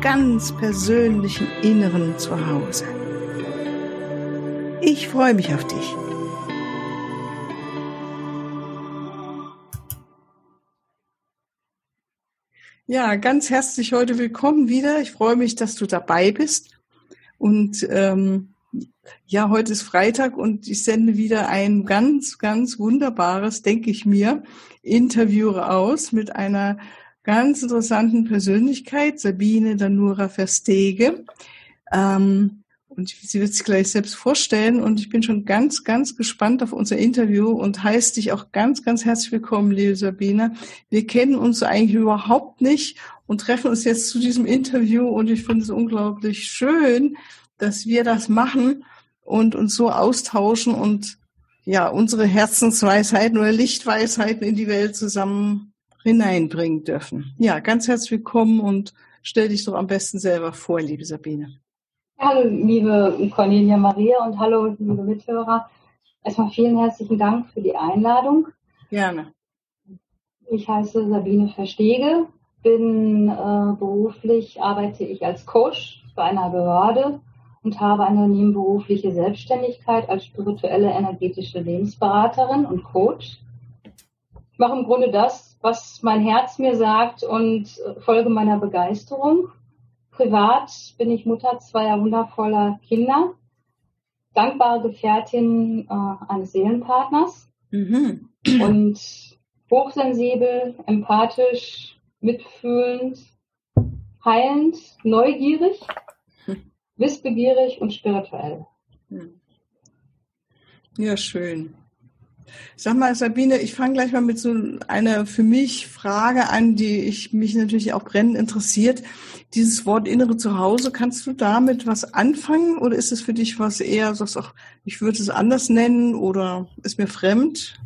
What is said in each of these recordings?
ganz persönlichen Inneren zu Hause. Ich freue mich auf dich. Ja, ganz herzlich heute willkommen wieder. Ich freue mich, dass du dabei bist. Und ähm, ja, heute ist Freitag und ich sende wieder ein ganz, ganz wunderbares, denke ich mir, Interview aus mit einer ganz interessanten Persönlichkeit, Sabine Danura Verstege. Ähm, und sie wird sich gleich selbst vorstellen und ich bin schon ganz, ganz gespannt auf unser Interview und heiße dich auch ganz, ganz herzlich willkommen, liebe Sabine. Wir kennen uns eigentlich überhaupt nicht und treffen uns jetzt zu diesem Interview und ich finde es unglaublich schön, dass wir das machen und uns so austauschen und ja, unsere Herzensweisheiten oder Lichtweisheiten in die Welt zusammen hineinbringen dürfen. Ja, ganz herzlich willkommen und stell dich doch am besten selber vor, liebe Sabine. Hallo, liebe Cornelia Maria und hallo, liebe Mithörer. Erstmal vielen herzlichen Dank für die Einladung. Gerne. Ich heiße Sabine Verstege, bin äh, beruflich, arbeite ich als Coach bei einer Behörde und habe eine nebenberufliche Selbstständigkeit als spirituelle energetische Lebensberaterin und Coach. Ich mache im Grunde das, was mein Herz mir sagt und folge meiner Begeisterung. Privat bin ich Mutter zweier wundervoller Kinder, dankbare Gefährtin äh, eines Seelenpartners mhm. und hochsensibel, empathisch, mitfühlend, heilend, neugierig wissbegierig und spirituell. Hm. Ja, schön. Sag mal, Sabine, ich fange gleich mal mit so einer für mich Frage an, die ich mich natürlich auch brennend interessiert. Dieses Wort innere Zuhause, kannst du damit was anfangen oder ist es für dich was eher, sagst auch, ich würde es anders nennen oder ist mir fremd?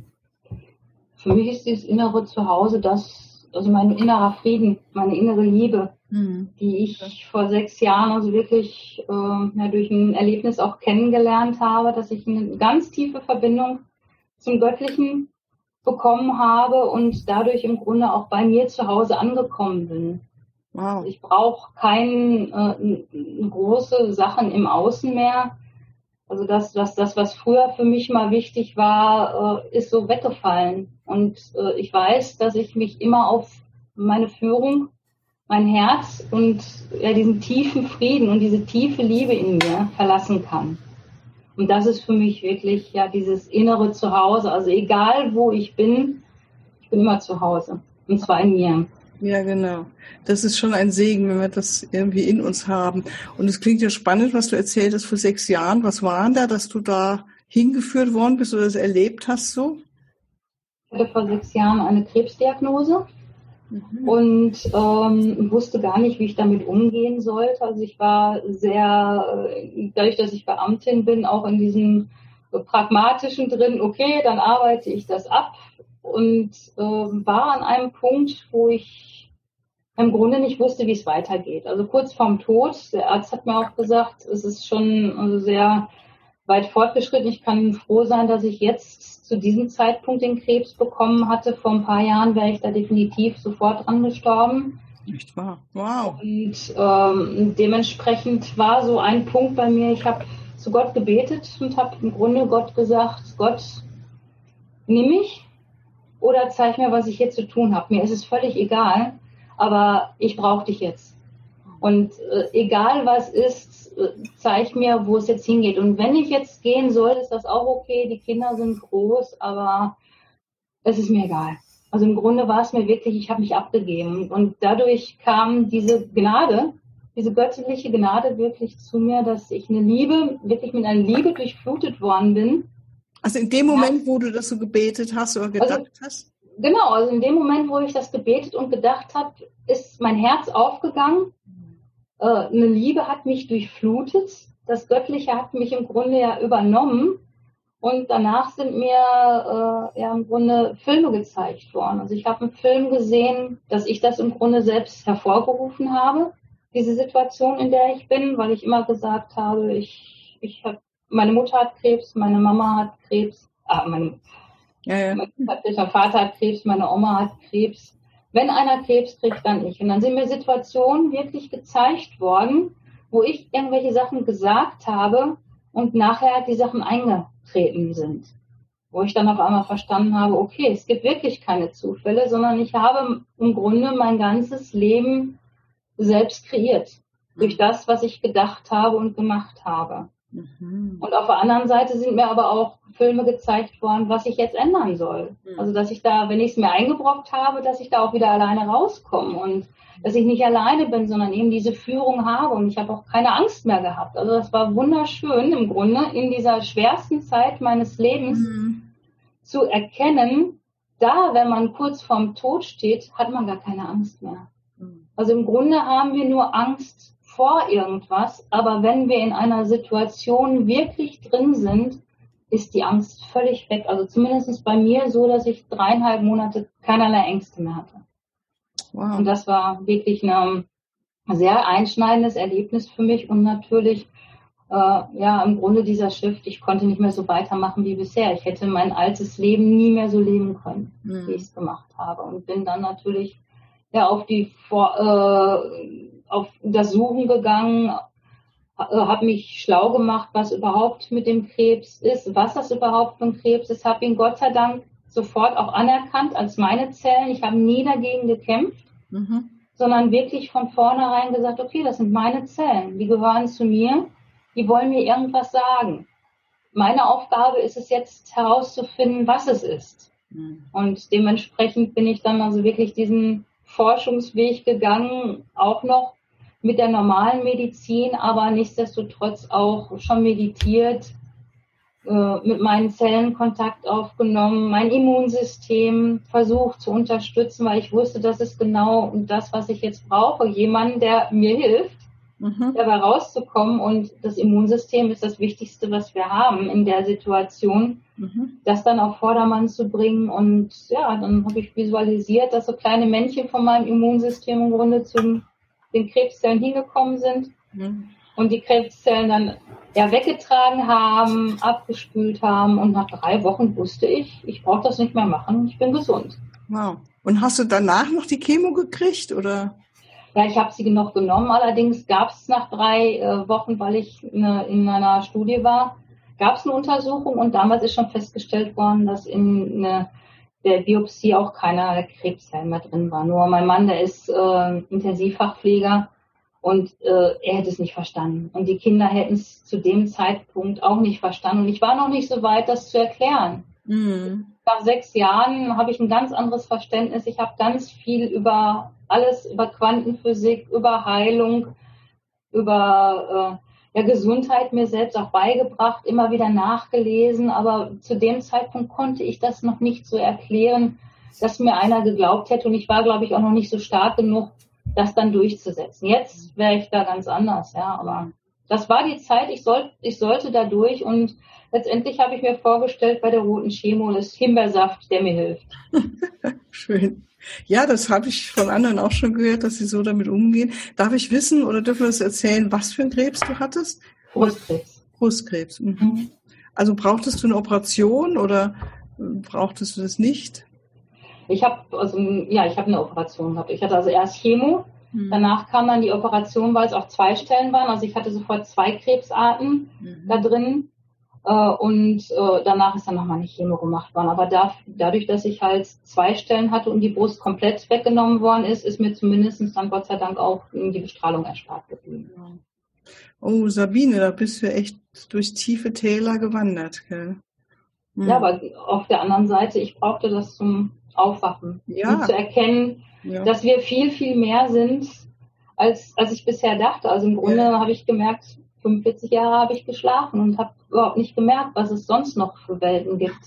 Für mich ist dieses innere Zuhause das, also mein innerer Frieden, meine innere Liebe, mhm. die ich vor sechs Jahren also wirklich äh, ja, durch ein Erlebnis auch kennengelernt habe, dass ich eine ganz tiefe Verbindung zum Göttlichen bekommen habe und dadurch im Grunde auch bei mir zu Hause angekommen bin. Wow. Ich brauche keine äh, große Sachen im Außen mehr. Also das, das, das, was früher für mich mal wichtig war, äh, ist so weggefallen. Und äh, ich weiß, dass ich mich immer auf meine Führung mein Herz und ja, diesen tiefen Frieden und diese tiefe Liebe in mir verlassen kann. Und das ist für mich wirklich ja dieses innere Zuhause. Also egal wo ich bin, ich bin immer zu Hause. Und zwar in mir. Ja, genau. Das ist schon ein Segen, wenn wir das irgendwie in uns haben. Und es klingt ja spannend, was du erzählt hast vor sechs Jahren. Was war denn da, dass du da hingeführt worden bist oder das erlebt hast so? Ich hatte vor sechs Jahren eine Krebsdiagnose mhm. und ähm, wusste gar nicht, wie ich damit umgehen sollte. Also ich war sehr, äh, dadurch, dass ich Beamtin bin, auch in diesem pragmatischen drin, okay, dann arbeite ich das ab und äh, war an einem Punkt, wo ich im Grunde nicht wusste, wie es weitergeht. Also kurz vorm Tod, der Arzt hat mir auch gesagt, es ist schon also sehr weit fortgeschritten. Ich kann froh sein, dass ich jetzt zu diesem Zeitpunkt den Krebs bekommen hatte. Vor ein paar Jahren wäre ich da definitiv sofort dran gestorben. Nicht wahr? Wow. Und ähm, dementsprechend war so ein Punkt bei mir, ich habe zu Gott gebetet und habe im Grunde Gott gesagt, Gott, nimm mich oder zeig mir, was ich hier zu tun habe. Mir ist es völlig egal, aber ich brauche dich jetzt. Und äh, egal was ist, zeig mir, wo es jetzt hingeht. Und wenn ich jetzt gehen soll, ist das auch okay. Die Kinder sind groß, aber es ist mir egal. Also im Grunde war es mir wirklich, ich habe mich abgegeben. Und dadurch kam diese Gnade, diese göttliche Gnade wirklich zu mir, dass ich eine Liebe, wirklich mit einer Liebe durchflutet worden bin. Also in dem Moment, ja. wo du das so gebetet hast oder gedacht also, hast? Genau, also in dem Moment, wo ich das gebetet und gedacht habe, ist mein Herz aufgegangen äh, eine Liebe hat mich durchflutet. Das Göttliche hat mich im Grunde ja übernommen. Und danach sind mir äh, ja im Grunde Filme gezeigt worden. Also ich habe einen Film gesehen, dass ich das im Grunde selbst hervorgerufen habe, diese Situation, in der ich bin, weil ich immer gesagt habe, ich, ich hab, meine Mutter hat Krebs, meine Mama hat Krebs, ah, mein, ja, ja. mein Vater hat Krebs, meine Oma hat Krebs. Wenn einer Krebs kriegt, dann ich. Und dann sind mir Situationen wirklich gezeigt worden, wo ich irgendwelche Sachen gesagt habe und nachher die Sachen eingetreten sind. Wo ich dann auf einmal verstanden habe, okay, es gibt wirklich keine Zufälle, sondern ich habe im Grunde mein ganzes Leben selbst kreiert. Durch das, was ich gedacht habe und gemacht habe. Mhm. Und auf der anderen Seite sind mir aber auch Filme gezeigt worden, was ich jetzt ändern soll. Mhm. Also dass ich da, wenn ich es mir eingebrockt habe, dass ich da auch wieder alleine rauskomme und dass ich nicht alleine bin, sondern eben diese Führung habe und ich habe auch keine Angst mehr gehabt. Also das war wunderschön im Grunde in dieser schwersten Zeit meines Lebens mhm. zu erkennen, da, wenn man kurz vorm Tod steht, hat man gar keine Angst mehr. Mhm. Also im Grunde haben wir nur Angst vor irgendwas, aber wenn wir in einer Situation wirklich drin sind, ist die Angst völlig weg. Also zumindest bei mir so, dass ich dreieinhalb Monate keinerlei Ängste mehr hatte. Wow. Und das war wirklich ein sehr einschneidendes Erlebnis für mich und natürlich äh, ja im Grunde dieser Schrift, ich konnte nicht mehr so weitermachen wie bisher. Ich hätte mein altes Leben nie mehr so leben können, mhm. wie ich es gemacht habe und bin dann natürlich ja auf die vor, äh, auf das Suchen gegangen, äh, habe mich schlau gemacht, was überhaupt mit dem Krebs ist, was das überhaupt für ein Krebs ist, habe ihn Gott sei Dank sofort auch anerkannt als meine Zellen. Ich habe nie dagegen gekämpft, mhm. sondern wirklich von vornherein gesagt, okay, das sind meine Zellen, die gehören zu mir, die wollen mir irgendwas sagen. Meine Aufgabe ist es jetzt herauszufinden, was es ist. Mhm. Und dementsprechend bin ich dann also wirklich diesen Forschungsweg gegangen, auch noch mit der normalen Medizin, aber nichtsdestotrotz auch schon meditiert, äh, mit meinen Zellen Kontakt aufgenommen, mein Immunsystem versucht zu unterstützen, weil ich wusste, das ist genau das, was ich jetzt brauche. Jemanden, der mir hilft, mhm. dabei rauszukommen. Und das Immunsystem ist das Wichtigste, was wir haben in der Situation, mhm. das dann auf Vordermann zu bringen. Und ja, dann habe ich visualisiert, dass so kleine Männchen von meinem Immunsystem im Grunde zum den Krebszellen hingekommen sind mhm. und die Krebszellen dann ja weggetragen haben, abgespült haben und nach drei Wochen wusste ich, ich brauche das nicht mehr machen, ich bin gesund. Wow. Und hast du danach noch die Chemo gekriegt oder? Ja, ich habe sie noch genommen. Allerdings gab es nach drei äh, Wochen, weil ich eine, in einer Studie war, gab es eine Untersuchung und damals ist schon festgestellt worden, dass in eine der Biopsie auch keiner Krebszellen mehr drin war. Nur mein Mann, der ist äh, Intensivfachpfleger und äh, er hätte es nicht verstanden. Und die Kinder hätten es zu dem Zeitpunkt auch nicht verstanden. Und ich war noch nicht so weit, das zu erklären. Mhm. Nach sechs Jahren habe ich ein ganz anderes Verständnis. Ich habe ganz viel über alles, über Quantenphysik, über Heilung, über äh, ja, Gesundheit mir selbst auch beigebracht, immer wieder nachgelesen, aber zu dem Zeitpunkt konnte ich das noch nicht so erklären, dass mir einer geglaubt hätte und ich war, glaube ich, auch noch nicht so stark genug, das dann durchzusetzen. Jetzt wäre ich da ganz anders, ja, aber das war die Zeit, ich, soll, ich sollte da durch und letztendlich habe ich mir vorgestellt, bei der roten Chemo ist Himbeersaft, der mir hilft. Schön. Ja, das habe ich von anderen auch schon gehört, dass sie so damit umgehen. Darf ich wissen oder dürfen wir es erzählen, was für einen Krebs du hattest? Brustkrebs. Brustkrebs. Mhm. mhm. Also brauchtest du eine Operation oder äh, brauchtest du das nicht? Ich habe also ja, ich habe eine Operation gehabt. Ich hatte also erst Chemo, mhm. danach kam dann die Operation, weil es auf zwei Stellen waren. Also ich hatte sofort zwei Krebsarten mhm. da drin äh, und äh, danach ist dann nochmal eine Chemo gemacht worden. Aber da, dadurch, dass ich halt zwei Stellen hatte und die Brust komplett weggenommen worden ist, ist mir zumindest dann Gott sei Dank auch die Bestrahlung erspart geblieben. Oh, Sabine, da bist du echt durch tiefe Täler gewandert, gell? Hm. Ja, aber auf der anderen Seite, ich brauchte das zum Aufwachen. Ja. Um zu erkennen, ja. dass wir viel, viel mehr sind, als, als ich bisher dachte. Also im Grunde ja. habe ich gemerkt, 45 Jahre habe ich geschlafen und habe überhaupt nicht gemerkt, was es sonst noch für Welten gibt.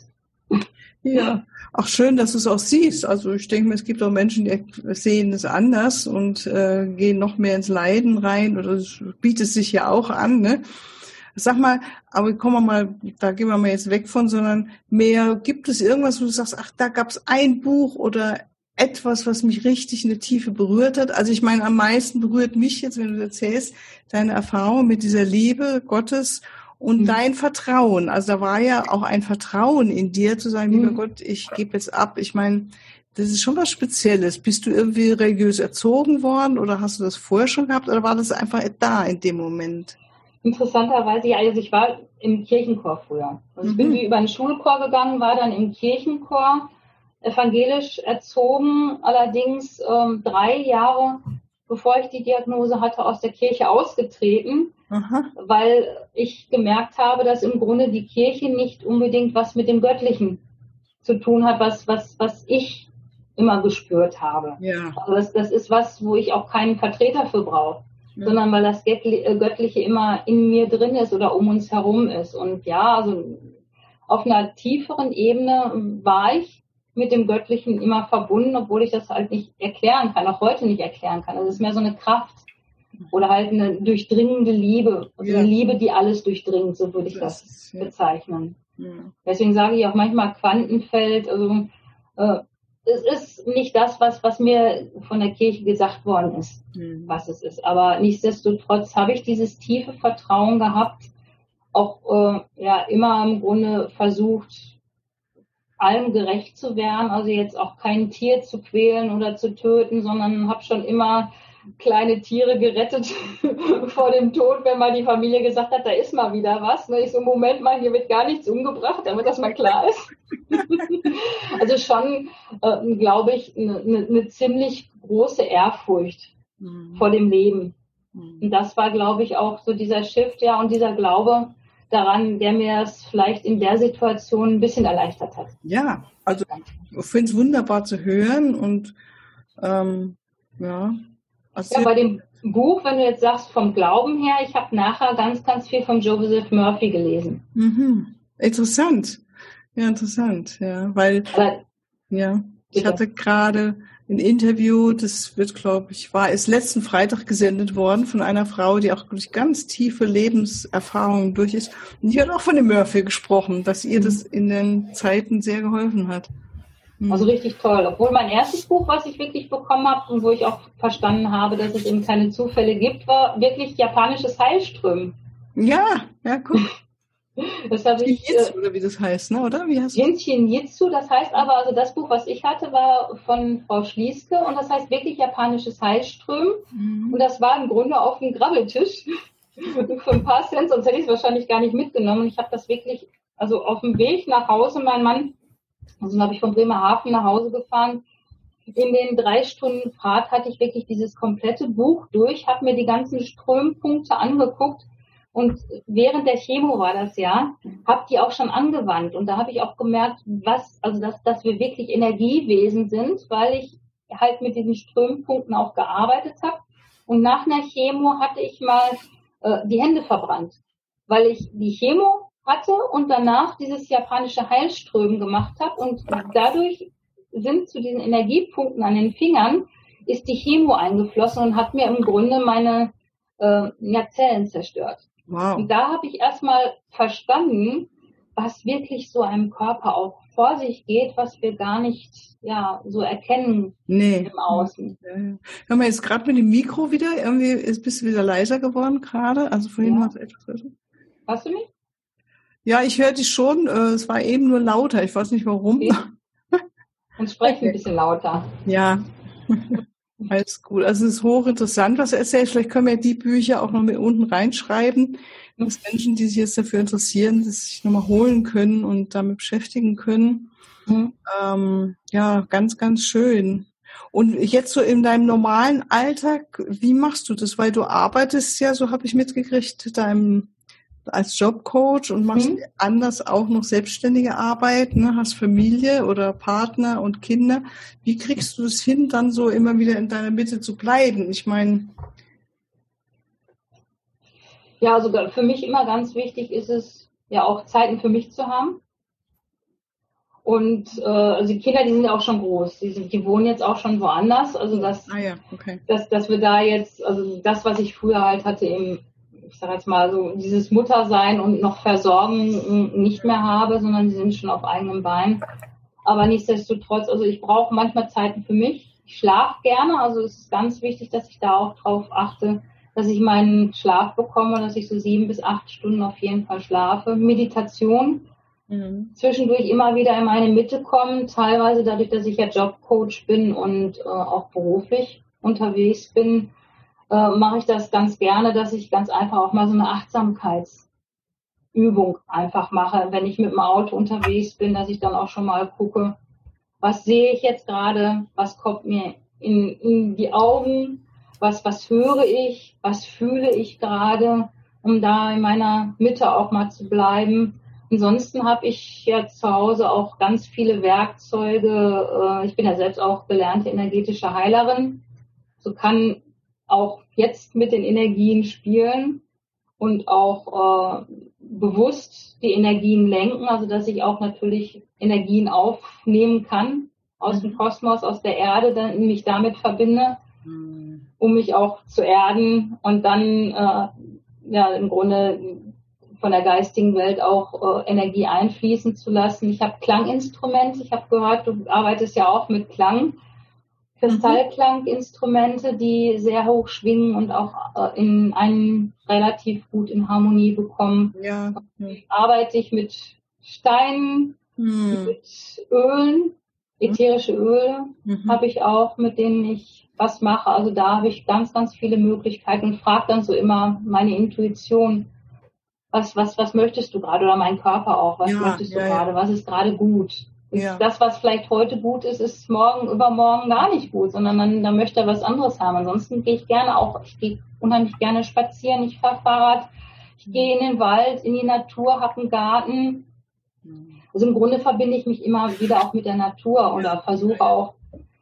Ja, auch schön, dass du es auch siehst. Also ich denke mir, es gibt auch Menschen, die sehen es anders und äh, gehen noch mehr ins Leiden rein oder es bietet sich ja auch an. Ne? Sag mal, aber kommen wir mal, da gehen wir mal jetzt weg von, sondern mehr, gibt es irgendwas, wo du sagst, ach, da gab es ein Buch oder etwas, was mich richtig in der Tiefe berührt hat. Also ich meine, am meisten berührt mich jetzt, wenn du erzählst, deine Erfahrung mit dieser Liebe Gottes und mhm. dein Vertrauen. Also da war ja auch ein Vertrauen in dir, zu sagen, mhm. lieber Gott, ich gebe jetzt ab. Ich meine, das ist schon was Spezielles. Bist du irgendwie religiös erzogen worden oder hast du das vorher schon gehabt oder war das einfach da in dem Moment? Interessanterweise, ja, also ich war im Kirchenchor früher. Also ich bin mhm. über einen Schulchor gegangen, war dann im Kirchenchor, evangelisch erzogen, allerdings ähm, drei Jahre bevor ich die Diagnose hatte, aus der Kirche ausgetreten, Aha. weil ich gemerkt habe, dass im Grunde die Kirche nicht unbedingt was mit dem Göttlichen zu tun hat, was, was, was ich immer gespürt habe. Ja. Also das, das ist was, wo ich auch keinen Vertreter für brauche ja. sondern weil das äh, Göttliche immer in mir drin ist oder um uns herum ist. Und ja, also auf einer tieferen Ebene war ich mit dem Göttlichen immer verbunden, obwohl ich das halt nicht erklären kann, auch heute nicht erklären kann. Also es ist mehr so eine Kraft oder halt eine durchdringende Liebe, also ja. eine Liebe, die alles durchdringt, so würde ich das, das bezeichnen. Ja. Deswegen sage ich auch manchmal Quantenfeld, also äh, es ist nicht das, was, was mir von der Kirche gesagt worden ist, mhm. was es ist. Aber nichtsdestotrotz habe ich dieses tiefe Vertrauen gehabt, auch äh, ja immer im Grunde versucht, allem gerecht zu werden, also jetzt auch kein Tier zu quälen oder zu töten, sondern habe schon immer kleine Tiere gerettet vor dem Tod, wenn mal die Familie gesagt hat, da ist mal wieder was. Ne? Ich so, Moment mal, hier wird gar nichts umgebracht, damit das mal klar ist. also schon, äh, glaube ich, eine ne, ne ziemlich große Ehrfurcht mhm. vor dem Leben. Mhm. Und das war, glaube ich, auch so dieser Shift, ja, und dieser Glaube daran, der mir es vielleicht in der Situation ein bisschen erleichtert hat. Ja, also ich finde es wunderbar zu hören und ähm, ja, ja, bei dem Buch, wenn du jetzt sagst vom Glauben her, ich habe nachher ganz, ganz viel von Joseph Murphy gelesen. Mhm. Interessant. Ja, interessant, ja, weil, Aber, ja, ich bitte. hatte gerade ein Interview, das wird, glaube ich, war, ist letzten Freitag gesendet worden von einer Frau, die auch durch ganz tiefe Lebenserfahrungen durch ist. Und die hat auch von dem Murphy gesprochen, dass ihr mhm. das in den Zeiten sehr geholfen hat. Mhm. Also richtig toll. Obwohl mein erstes Buch, was ich wirklich bekommen habe und wo ich auch verstanden habe, dass es eben keine Zufälle gibt, war wirklich japanisches Heilströmen. Ja, ja, guck. Das habe ich. Jitsu, oder wie das heißt, ne? Oder? Wie heißt Jinshin Jitsu, das heißt aber, also das Buch, was ich hatte, war von Frau Schlieske und das heißt wirklich japanisches Heilströmen. Mhm. Und das war im Grunde auf dem Grabbeltisch für ein paar Cent, sonst hätte ich es wahrscheinlich gar nicht mitgenommen. Ich habe das wirklich, also auf dem Weg nach Hause, mein Mann also dann habe ich von Bremerhaven nach Hause gefahren. In den drei Stunden Fahrt hatte ich wirklich dieses komplette Buch durch, habe mir die ganzen Strömpunkte angeguckt und während der Chemo war das ja, habe die auch schon angewandt und da habe ich auch gemerkt, was, also dass, dass wir wirklich Energiewesen sind, weil ich halt mit diesen Strömpunkten auch gearbeitet habe. Und nach einer Chemo hatte ich mal äh, die Hände verbrannt, weil ich die Chemo hatte und danach dieses japanische Heilströmen gemacht habe und dadurch sind zu diesen Energiepunkten an den Fingern ist die Chemo eingeflossen und hat mir im Grunde meine äh, ja, Zellen zerstört. Wow. Und da habe ich erstmal verstanden, was wirklich so einem Körper auch vor sich geht, was wir gar nicht ja so erkennen nee. im Außen. Hör mal, jetzt gerade mit dem Mikro wieder, irgendwie ist, bist du wieder leiser geworden gerade. Also vorhin ja. war es etwas. Hörst du mich? Ja, ich höre dich schon. Äh, es war eben nur lauter. Ich weiß nicht warum. Okay. Und sprechen ein bisschen lauter. Ja. Alles gut. Also es ist hochinteressant, was du erzählst. Vielleicht können wir die Bücher auch noch mit unten reinschreiben, dass Menschen, die sich jetzt dafür interessieren, das sich nochmal holen können und damit beschäftigen können. Mhm. Ähm, ja, ganz, ganz schön. Und jetzt so in deinem normalen Alltag, wie machst du das? Weil du arbeitest ja, so habe ich mitgekriegt, deinem als Jobcoach und machst mhm. anders auch noch selbstständige Arbeit, ne? hast Familie oder Partner und Kinder. Wie kriegst du es hin, dann so immer wieder in deiner Mitte zu bleiben? Ich meine. Ja, also für mich immer ganz wichtig ist es, ja auch Zeiten für mich zu haben. Und äh, also die Kinder, die sind ja auch schon groß. Die, sind, die wohnen jetzt auch schon woanders. Also dass, ah ja, okay. dass, dass wir da jetzt, also das, was ich früher halt hatte im, ich sag jetzt mal so, dieses Muttersein und noch Versorgen nicht mehr habe, sondern sie sind schon auf eigenem Bein. Aber nichtsdestotrotz, also ich brauche manchmal Zeiten für mich. Ich schlafe gerne, also es ist ganz wichtig, dass ich da auch drauf achte, dass ich meinen Schlaf bekomme, dass ich so sieben bis acht Stunden auf jeden Fall schlafe. Meditation mhm. zwischendurch immer wieder in meine Mitte kommen, teilweise dadurch, dass ich ja Jobcoach bin und äh, auch beruflich unterwegs bin, äh, mache ich das ganz gerne, dass ich ganz einfach auch mal so eine Achtsamkeitsübung einfach mache, wenn ich mit dem Auto unterwegs bin, dass ich dann auch schon mal gucke, was sehe ich jetzt gerade, was kommt mir in, in die Augen, was, was höre ich, was fühle ich gerade, um da in meiner Mitte auch mal zu bleiben Ansonsten habe ich ja zu Hause auch ganz viele Werkzeuge. Äh, ich bin ja selbst auch gelernte energetische Heilerin. So kann auch jetzt mit den Energien spielen und auch äh, bewusst die Energien lenken, also dass ich auch natürlich Energien aufnehmen kann aus dem mhm. Kosmos, aus der Erde, dann mich damit verbinde, mhm. um mich auch zu erden und dann äh, ja im Grunde von der geistigen Welt auch äh, Energie einfließen zu lassen. Ich habe Klanginstrumente. Ich habe gehört, du arbeitest ja auch mit Klang. Kristallklanginstrumente, die sehr hoch schwingen und auch äh, in einen relativ gut in Harmonie bekommen. Ja. Arbeite ich mit Steinen, hm. mit Ölen, ätherische Öle mhm. habe ich auch, mit denen ich was mache. Also da habe ich ganz, ganz viele Möglichkeiten und frage dann so immer meine Intuition was, was, was möchtest du gerade oder mein Körper auch, was ja, möchtest du ja, gerade, ja. was ist gerade gut. Ist Das, was vielleicht heute gut ist, ist morgen, übermorgen gar nicht gut, sondern dann, dann möchte er was anderes haben. Ansonsten gehe ich gerne auch, ich gehe unheimlich gerne spazieren, ich fahre Fahrrad, ich gehe in den Wald, in die Natur, habe einen Garten. Also im Grunde verbinde ich mich immer wieder auch mit der Natur oder versuche auch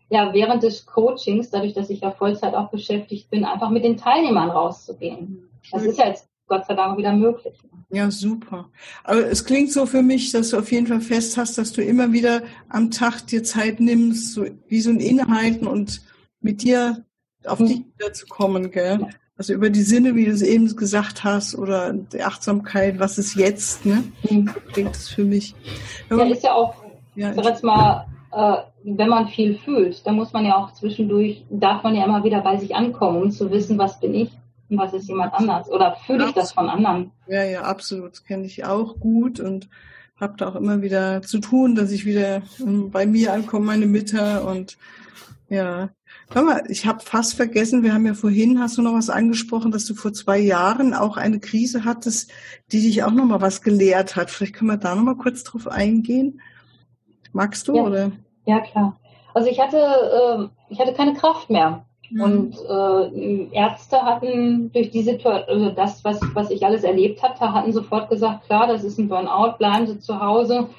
ja, während des Coachings, dadurch, dass ich ja Vollzeit auch beschäftigt bin, einfach mit den Teilnehmern rauszugehen. Das ist ja jetzt Gott sei Dank wieder möglich. Ja, super. Aber es klingt so für mich, dass du auf jeden Fall fest hast, dass du immer wieder am Tag dir Zeit nimmst, so wie so ein Inhalten und mit dir auf mhm. dich wieder zu kommen, gell? Also über die Sinne, wie du es eben gesagt hast, oder die Achtsamkeit, was ist jetzt, ne? Mhm. Klingt es für mich. Ja, ist ja auch, ja, sag jetzt mal, äh, wenn man viel fühlt, dann muss man ja auch zwischendurch, darf man ja immer wieder bei sich ankommen, um zu wissen, was bin ich was ist jemand anders? Oder fühle ich das von anderen? Ja, ja, absolut. Das kenne ich auch gut und habe da auch immer wieder zu tun, dass ich wieder ähm, bei mir ankomme, meine Mitte und ja. Hör mal, ich habe fast vergessen, wir haben ja vorhin, hast du noch was angesprochen, dass du vor zwei Jahren auch eine Krise hattest, die dich auch noch mal was gelehrt hat. Vielleicht können wir da noch mal kurz drauf eingehen. Magst du ja. oder? Ja, klar. Also ich hatte, äh, ich hatte keine Kraft mehr. Mhm. Und äh, Ärzte hatten durch die Situation, also das, was, was ich alles erlebt hatte, hatten sofort gesagt, klar, das ist ein Burnout, bleiben Sie zu Hause,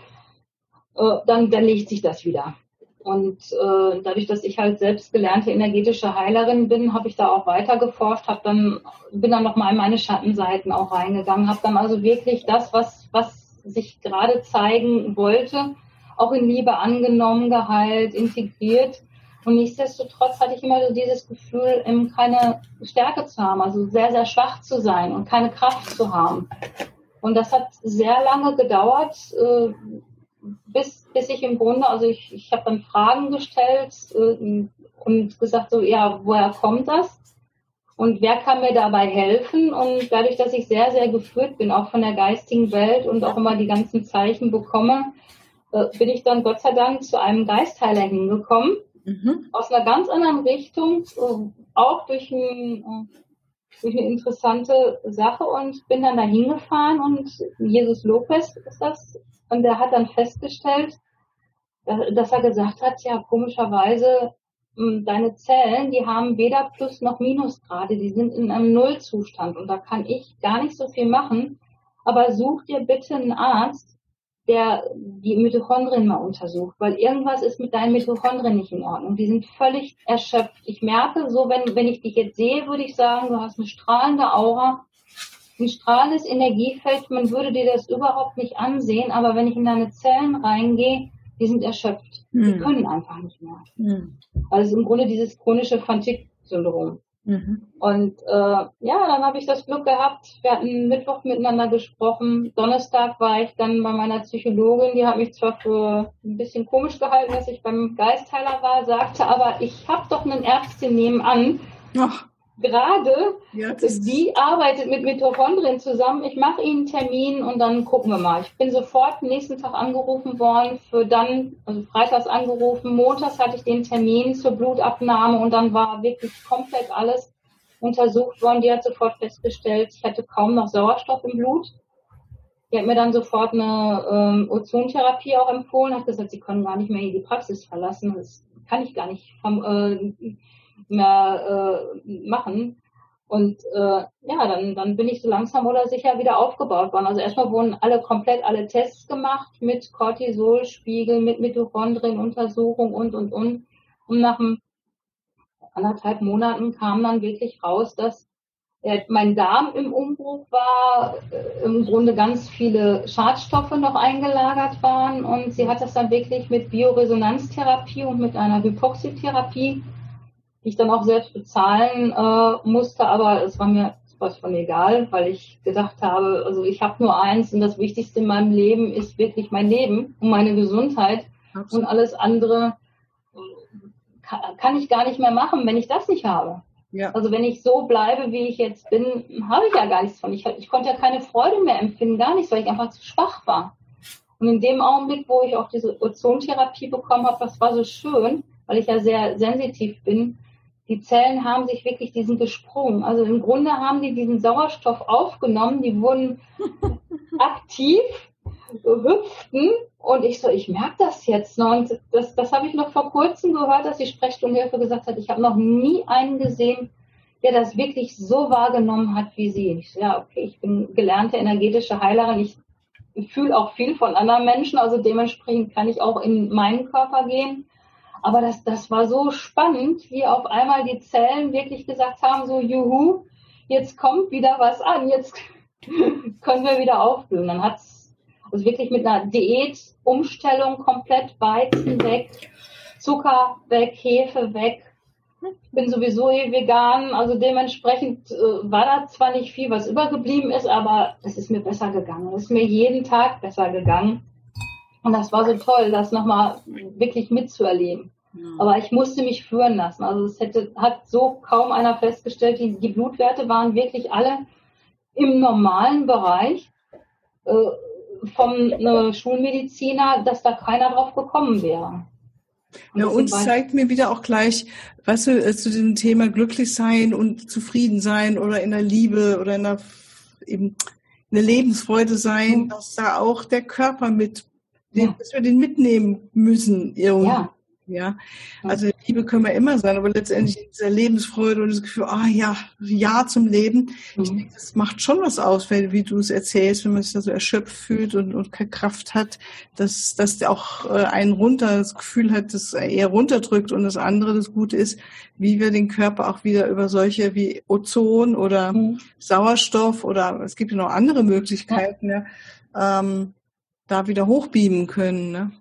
äh, dann, dann legt sich das wieder. Und äh, dadurch, dass ich halt selbst gelernte energetische Heilerin bin, habe ich da auch weiter geforscht, habe dann bin dann noch mal in meine Schattenseiten auch reingegangen, habe dann also wirklich das, was was sich gerade zeigen wollte, auch in Liebe angenommen, geheilt, integriert und nichtsdestotrotz hatte ich immer so dieses Gefühl, eben keine Stärke zu haben, also sehr, sehr schwach zu sein und keine Kraft zu haben. Und das hat sehr lange gedauert, äh, bis, bis ich im Grunde, also ich, ich habe dann Fragen gestellt äh, und gesagt, so, ja, woher kommt das? Und wer kann mir dabei helfen? Und dadurch, dass ich sehr, sehr geführt bin, auch von der geistigen Welt und auch immer die ganzen Zeichen bekomme, äh, bin ich dann Gott sei Dank zu einem Geistheiler hingekommen mhm. aus einer ganz anderen Richtung, auch durch, ein, äh, durch eine interessante Sache und bin dann da hingefahren und Jesus Lopez ist das und der hat dann festgestellt, dass er gesagt hat, ja komischerweise hm, deine Zellen, die haben weder Plus noch Minusgrade, die sind in einem Nullzustand und da kann ich gar nicht so viel machen. Aber such dir bitte einen Arzt, der die Mitochondrien mal untersucht, weil irgendwas ist mit deinen Mitochondrien nicht in Ordnung. Die sind völlig erschöpft. Ich merke so, wenn, wenn ich dich jetzt sehe, würde ich sagen, du hast eine strahlende Aura, ein strahlendes Energiefeld. Man würde dir das überhaupt nicht ansehen, aber wenn ich in deine Zellen reingehe, die sind erschöpft. Mhm. Die können einfach nicht mehr. Mhm. Also im Grunde dieses chronische Fatigue-Syndrom. Mhm. Und äh, ja, dann habe ich das Glück gehabt. Wir hatten Mittwoch miteinander gesprochen. Donnerstag war ich dann bei meiner Psychologin. Die hat mich zwar für ein bisschen komisch gehalten, dass ich beim Geistheiler war, sagte aber, ich habe doch eine Ärztin nebenan. Ach gerade, ja, die arbeitet mit Mitochondrien zusammen. Ich mache ihnen einen Termin und dann gucken wir mal. Ich bin sofort nächsten Tag angerufen worden, für dann, also freitags angerufen, montags hatte ich den Termin zur Blutabnahme und dann war wirklich komplett alles untersucht worden. Die hat sofort festgestellt, ich hatte kaum noch Sauerstoff im Blut. Die hat mir dann sofort eine ähm, Ozontherapie auch empfohlen, hat gesagt, sie können gar nicht mehr die Praxis verlassen. Das kann ich gar nicht vom, äh, mehr äh, machen. Und äh, ja, dann, dann bin ich so langsam oder sicher wieder aufgebaut worden. Also erstmal wurden alle komplett alle Tests gemacht mit Cortisolspiegel, mit Mitochondrienuntersuchung und und und. Und nach anderthalb Monaten kam dann wirklich raus, dass äh, mein Darm im Umbruch war, äh, im Grunde ganz viele Schadstoffe noch eingelagert waren und sie hat das dann wirklich mit Bioresonanztherapie und mit einer Hypoxytherapie die ich dann auch selbst bezahlen äh, musste, aber es war mir was von egal, weil ich gedacht habe, also ich habe nur eins und das Wichtigste in meinem Leben ist wirklich mein Leben und meine Gesundheit Absolut. und alles andere kann, kann ich gar nicht mehr machen, wenn ich das nicht habe. Ja. Also wenn ich so bleibe, wie ich jetzt bin, habe ich ja gar nichts von. Ich, ich konnte ja keine Freude mehr empfinden, gar nichts, weil ich einfach zu schwach war. Und in dem Augenblick, wo ich auch diese Ozontherapie bekommen habe, das war so schön, weil ich ja sehr sensitiv bin, die Zellen haben sich wirklich diesen gesprungen. Also im Grunde haben die diesen Sauerstoff aufgenommen, die wurden aktiv, hüpften und ich so, ich merke das jetzt noch. Und das, das habe ich noch vor kurzem gehört, dass die Sprechstundenhilfe gesagt hat, ich habe noch nie einen gesehen, der das wirklich so wahrgenommen hat wie sie. Ich so, ja, okay, ich bin gelernte energetische Heilerin, ich fühle auch viel von anderen Menschen, also dementsprechend kann ich auch in meinen Körper gehen. Aber das, das war so spannend, wie auf einmal die Zellen wirklich gesagt haben, so, juhu, jetzt kommt wieder was an, jetzt können wir wieder aufblühen. Dann hat es also wirklich mit einer Diätumstellung komplett Weizen weg, Zucker weg, Hefe weg. Ich bin sowieso eh vegan, also dementsprechend äh, war da zwar nicht viel, was übergeblieben ist, aber es ist mir besser gegangen. Es ist mir jeden Tag besser gegangen. Und das war so toll, das nochmal wirklich mitzuerleben. Aber ich musste mich führen lassen. Also es hätte, hat so kaum einer festgestellt, die, die Blutwerte waren wirklich alle im normalen Bereich äh, vom äh, Schulmediziner, dass da keiner drauf gekommen wäre. ja, uns zeigt mir wieder auch gleich, weißt du, äh, zu dem Thema glücklich sein und zufrieden sein oder in der Liebe oder in der, eben in der Lebensfreude sein, mhm. dass da auch der Körper mit, ja. dass wir den mitnehmen müssen. Irgendwie. Ja. Ja, also Liebe können wir immer sein, aber letztendlich dieser Lebensfreude und das Gefühl, ah ja, Ja zum Leben, mhm. ich denke, das macht schon was aus, weil, wie du es erzählst, wenn man sich da so erschöpft fühlt und, und keine Kraft hat, dass, dass der auch äh, einen runter, das Gefühl hat, dass er eher runterdrückt und das andere, das Gute ist, wie wir den Körper auch wieder über solche wie Ozon oder mhm. Sauerstoff oder es gibt ja noch andere Möglichkeiten, ja ähm, da wieder hochbeamen können. Ne?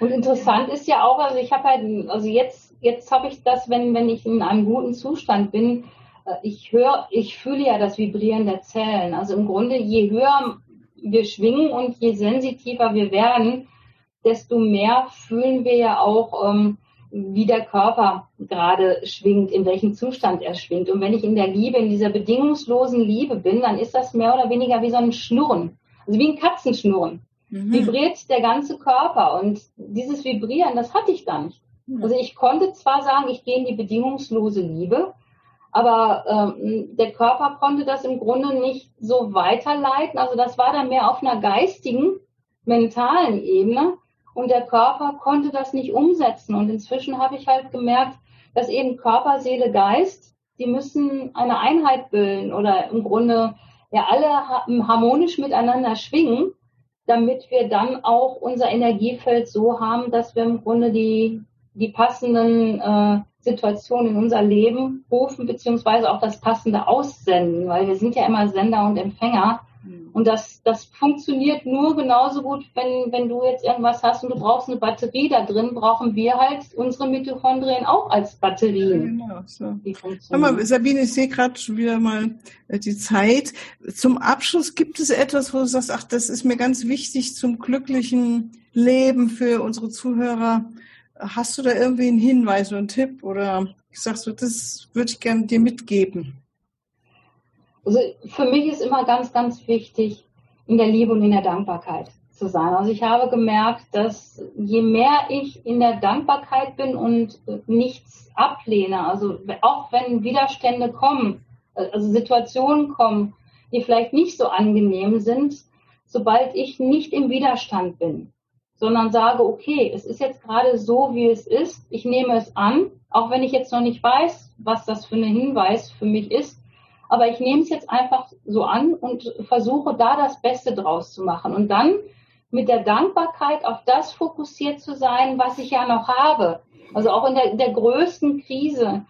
Und interessant ist ja auch, also ich habe halt, also jetzt, jetzt habe ich das, wenn, wenn ich in einem guten Zustand bin, äh, ich höre, ich fühle ja das Vibrieren der Zellen. Also im Grunde, je höher wir schwingen und je sensitiver wir werden, desto mehr fühlen wir ja auch, ähm, wie der Körper gerade schwingt, in welchem Zustand er schwingt. Und wenn ich in der Liebe, in dieser bedingungslosen Liebe bin, dann ist das mehr oder weniger wie so ein Schnurren. Also wie ein Katzenschnurren mhm. vibriert der ganze Körper. Und dieses Vibrieren, das hatte ich gar nicht. Mhm. Also ich konnte zwar sagen, ich gehe in die bedingungslose Liebe, aber ähm, der Körper konnte das im Grunde nicht so weiterleiten. Also das war dann mehr auf einer geistigen, mentalen Ebene. Und der Körper konnte das nicht umsetzen. Und inzwischen habe ich halt gemerkt, dass eben Körper, Seele, Geist, die müssen eine Einheit bilden oder im Grunde ja alle harmonisch miteinander schwingen damit wir dann auch unser Energiefeld so haben, dass wir im Grunde die, die passenden äh, Situationen in unser Leben rufen, beziehungsweise auch das Passende aussenden, weil wir sind ja immer Sender und Empfänger. Mhm. Und das, das funktioniert nur genauso gut, wenn, wenn du jetzt irgendwas hast und du brauchst eine Batterie da drin, brauchen wir halt unsere Mitochondrien auch als Batterien. Ja, genau, so. Hör mal, Sabine, ich sehe gerade schon wieder mal äh, die Zeit. Zum Abschluss gibt es etwas, wo du sagst, ach, das ist mir ganz wichtig zum glücklichen Leben für unsere Zuhörer. Hast du da irgendwie einen Hinweis oder einen Tipp oder sagst du, das würde ich gerne dir mitgeben? Also für mich ist immer ganz, ganz wichtig, in der Liebe und in der Dankbarkeit zu sein. Also ich habe gemerkt, dass je mehr ich in der Dankbarkeit bin und nichts ablehne, also auch wenn Widerstände kommen, also Situationen kommen, die vielleicht nicht so angenehm sind, sobald ich nicht im Widerstand bin, sondern sage, okay, es ist jetzt gerade so, wie es ist, ich nehme es an, auch wenn ich jetzt noch nicht weiß, was das für ein Hinweis für mich ist, aber ich nehme es jetzt einfach so an und versuche da das Beste draus zu machen. Und dann mit der Dankbarkeit auf das fokussiert zu sein, was ich ja noch habe. Also auch in der, der größten Krise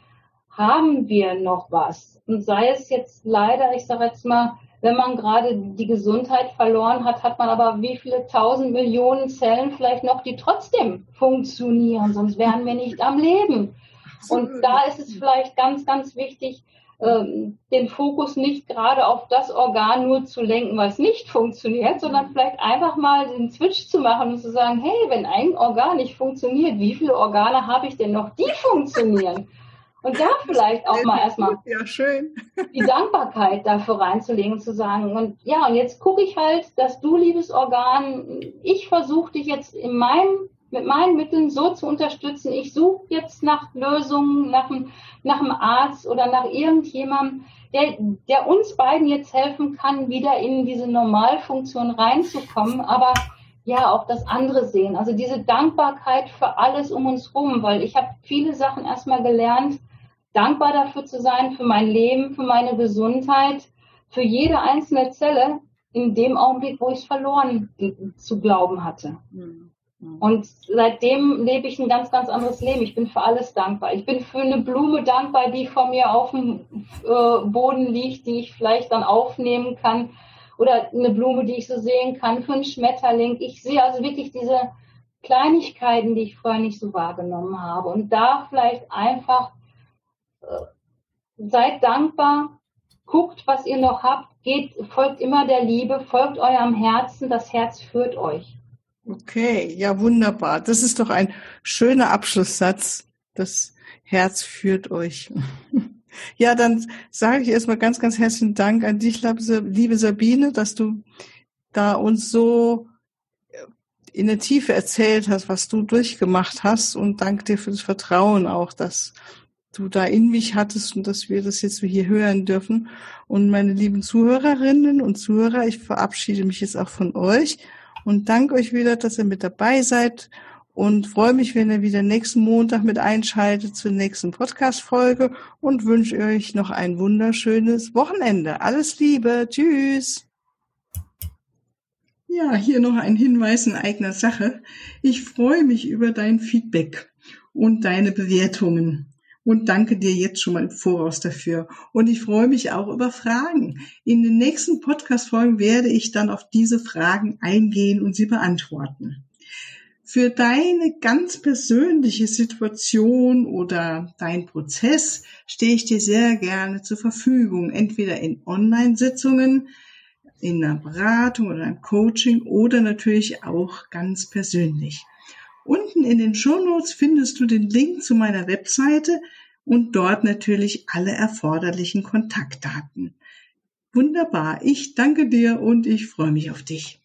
haben wir noch was. Und sei es jetzt leider, ich sage jetzt mal, wenn man gerade die Gesundheit verloren hat, hat man aber wie viele tausend Millionen Zellen vielleicht noch, die trotzdem funktionieren, sonst wären wir nicht am Leben. Und da ist es vielleicht ganz, ganz wichtig, den Fokus nicht gerade auf das Organ nur zu lenken, was nicht funktioniert, sondern vielleicht einfach mal den Switch zu machen und zu sagen, hey, wenn ein Organ nicht funktioniert, wie viele Organe habe ich denn noch, die funktionieren? Und da vielleicht auch mal erstmal ja, die Dankbarkeit dafür reinzulegen und zu sagen, und ja, und jetzt gucke ich halt, dass du, liebes Organ, ich versuche dich jetzt in meinem mit meinen Mitteln so zu unterstützen. Ich suche jetzt nach Lösungen, nach einem, nach einem Arzt oder nach irgendjemandem, der, der uns beiden jetzt helfen kann, wieder in diese Normalfunktion reinzukommen, aber ja auch das andere sehen. Also diese Dankbarkeit für alles um uns rum, weil ich habe viele Sachen erstmal gelernt, dankbar dafür zu sein, für mein Leben, für meine Gesundheit, für jede einzelne Zelle in dem Augenblick, wo ich es verloren zu glauben hatte. Mhm. Und seitdem lebe ich ein ganz, ganz anderes Leben. Ich bin für alles dankbar. Ich bin für eine Blume dankbar, die vor mir auf dem äh, Boden liegt, die ich vielleicht dann aufnehmen kann. Oder eine Blume, die ich so sehen kann, für einen Schmetterling. Ich sehe also wirklich diese Kleinigkeiten, die ich vorher nicht so wahrgenommen habe. Und da vielleicht einfach äh, seid dankbar, guckt, was ihr noch habt, geht, folgt immer der Liebe, folgt eurem Herzen, das Herz führt euch. Okay, ja, wunderbar. Das ist doch ein schöner Abschlusssatz. Das Herz führt euch. Ja, dann sage ich erstmal ganz, ganz herzlichen Dank an dich, liebe Sabine, dass du da uns so in der Tiefe erzählt hast, was du durchgemacht hast und danke dir für das Vertrauen auch, dass du da in mich hattest und dass wir das jetzt hier hören dürfen. Und meine lieben Zuhörerinnen und Zuhörer, ich verabschiede mich jetzt auch von euch und danke euch wieder, dass ihr mit dabei seid und freue mich, wenn ihr wieder nächsten Montag mit einschaltet zur nächsten Podcast-Folge und wünsche euch noch ein wunderschönes Wochenende. Alles Liebe. Tschüss. Ja, hier noch ein Hinweis in eigener Sache. Ich freue mich über dein Feedback und deine Bewertungen und danke dir jetzt schon mal im Voraus dafür. Und ich freue mich auch über Fragen. In den nächsten Podcast-Folgen werde ich dann auf diese Fragen eingehen und sie beantworten. Für deine ganz persönliche Situation oder dein Prozess stehe ich dir sehr gerne zur Verfügung, entweder in Online-Sitzungen, in einer Beratung oder einem Coaching oder natürlich auch ganz persönlich. Unten in den Shownotes findest du den Link zu meiner Webseite und dort natürlich alle erforderlichen Kontaktdaten. Wunderbar. Ich danke dir und ich freue mich auf dich.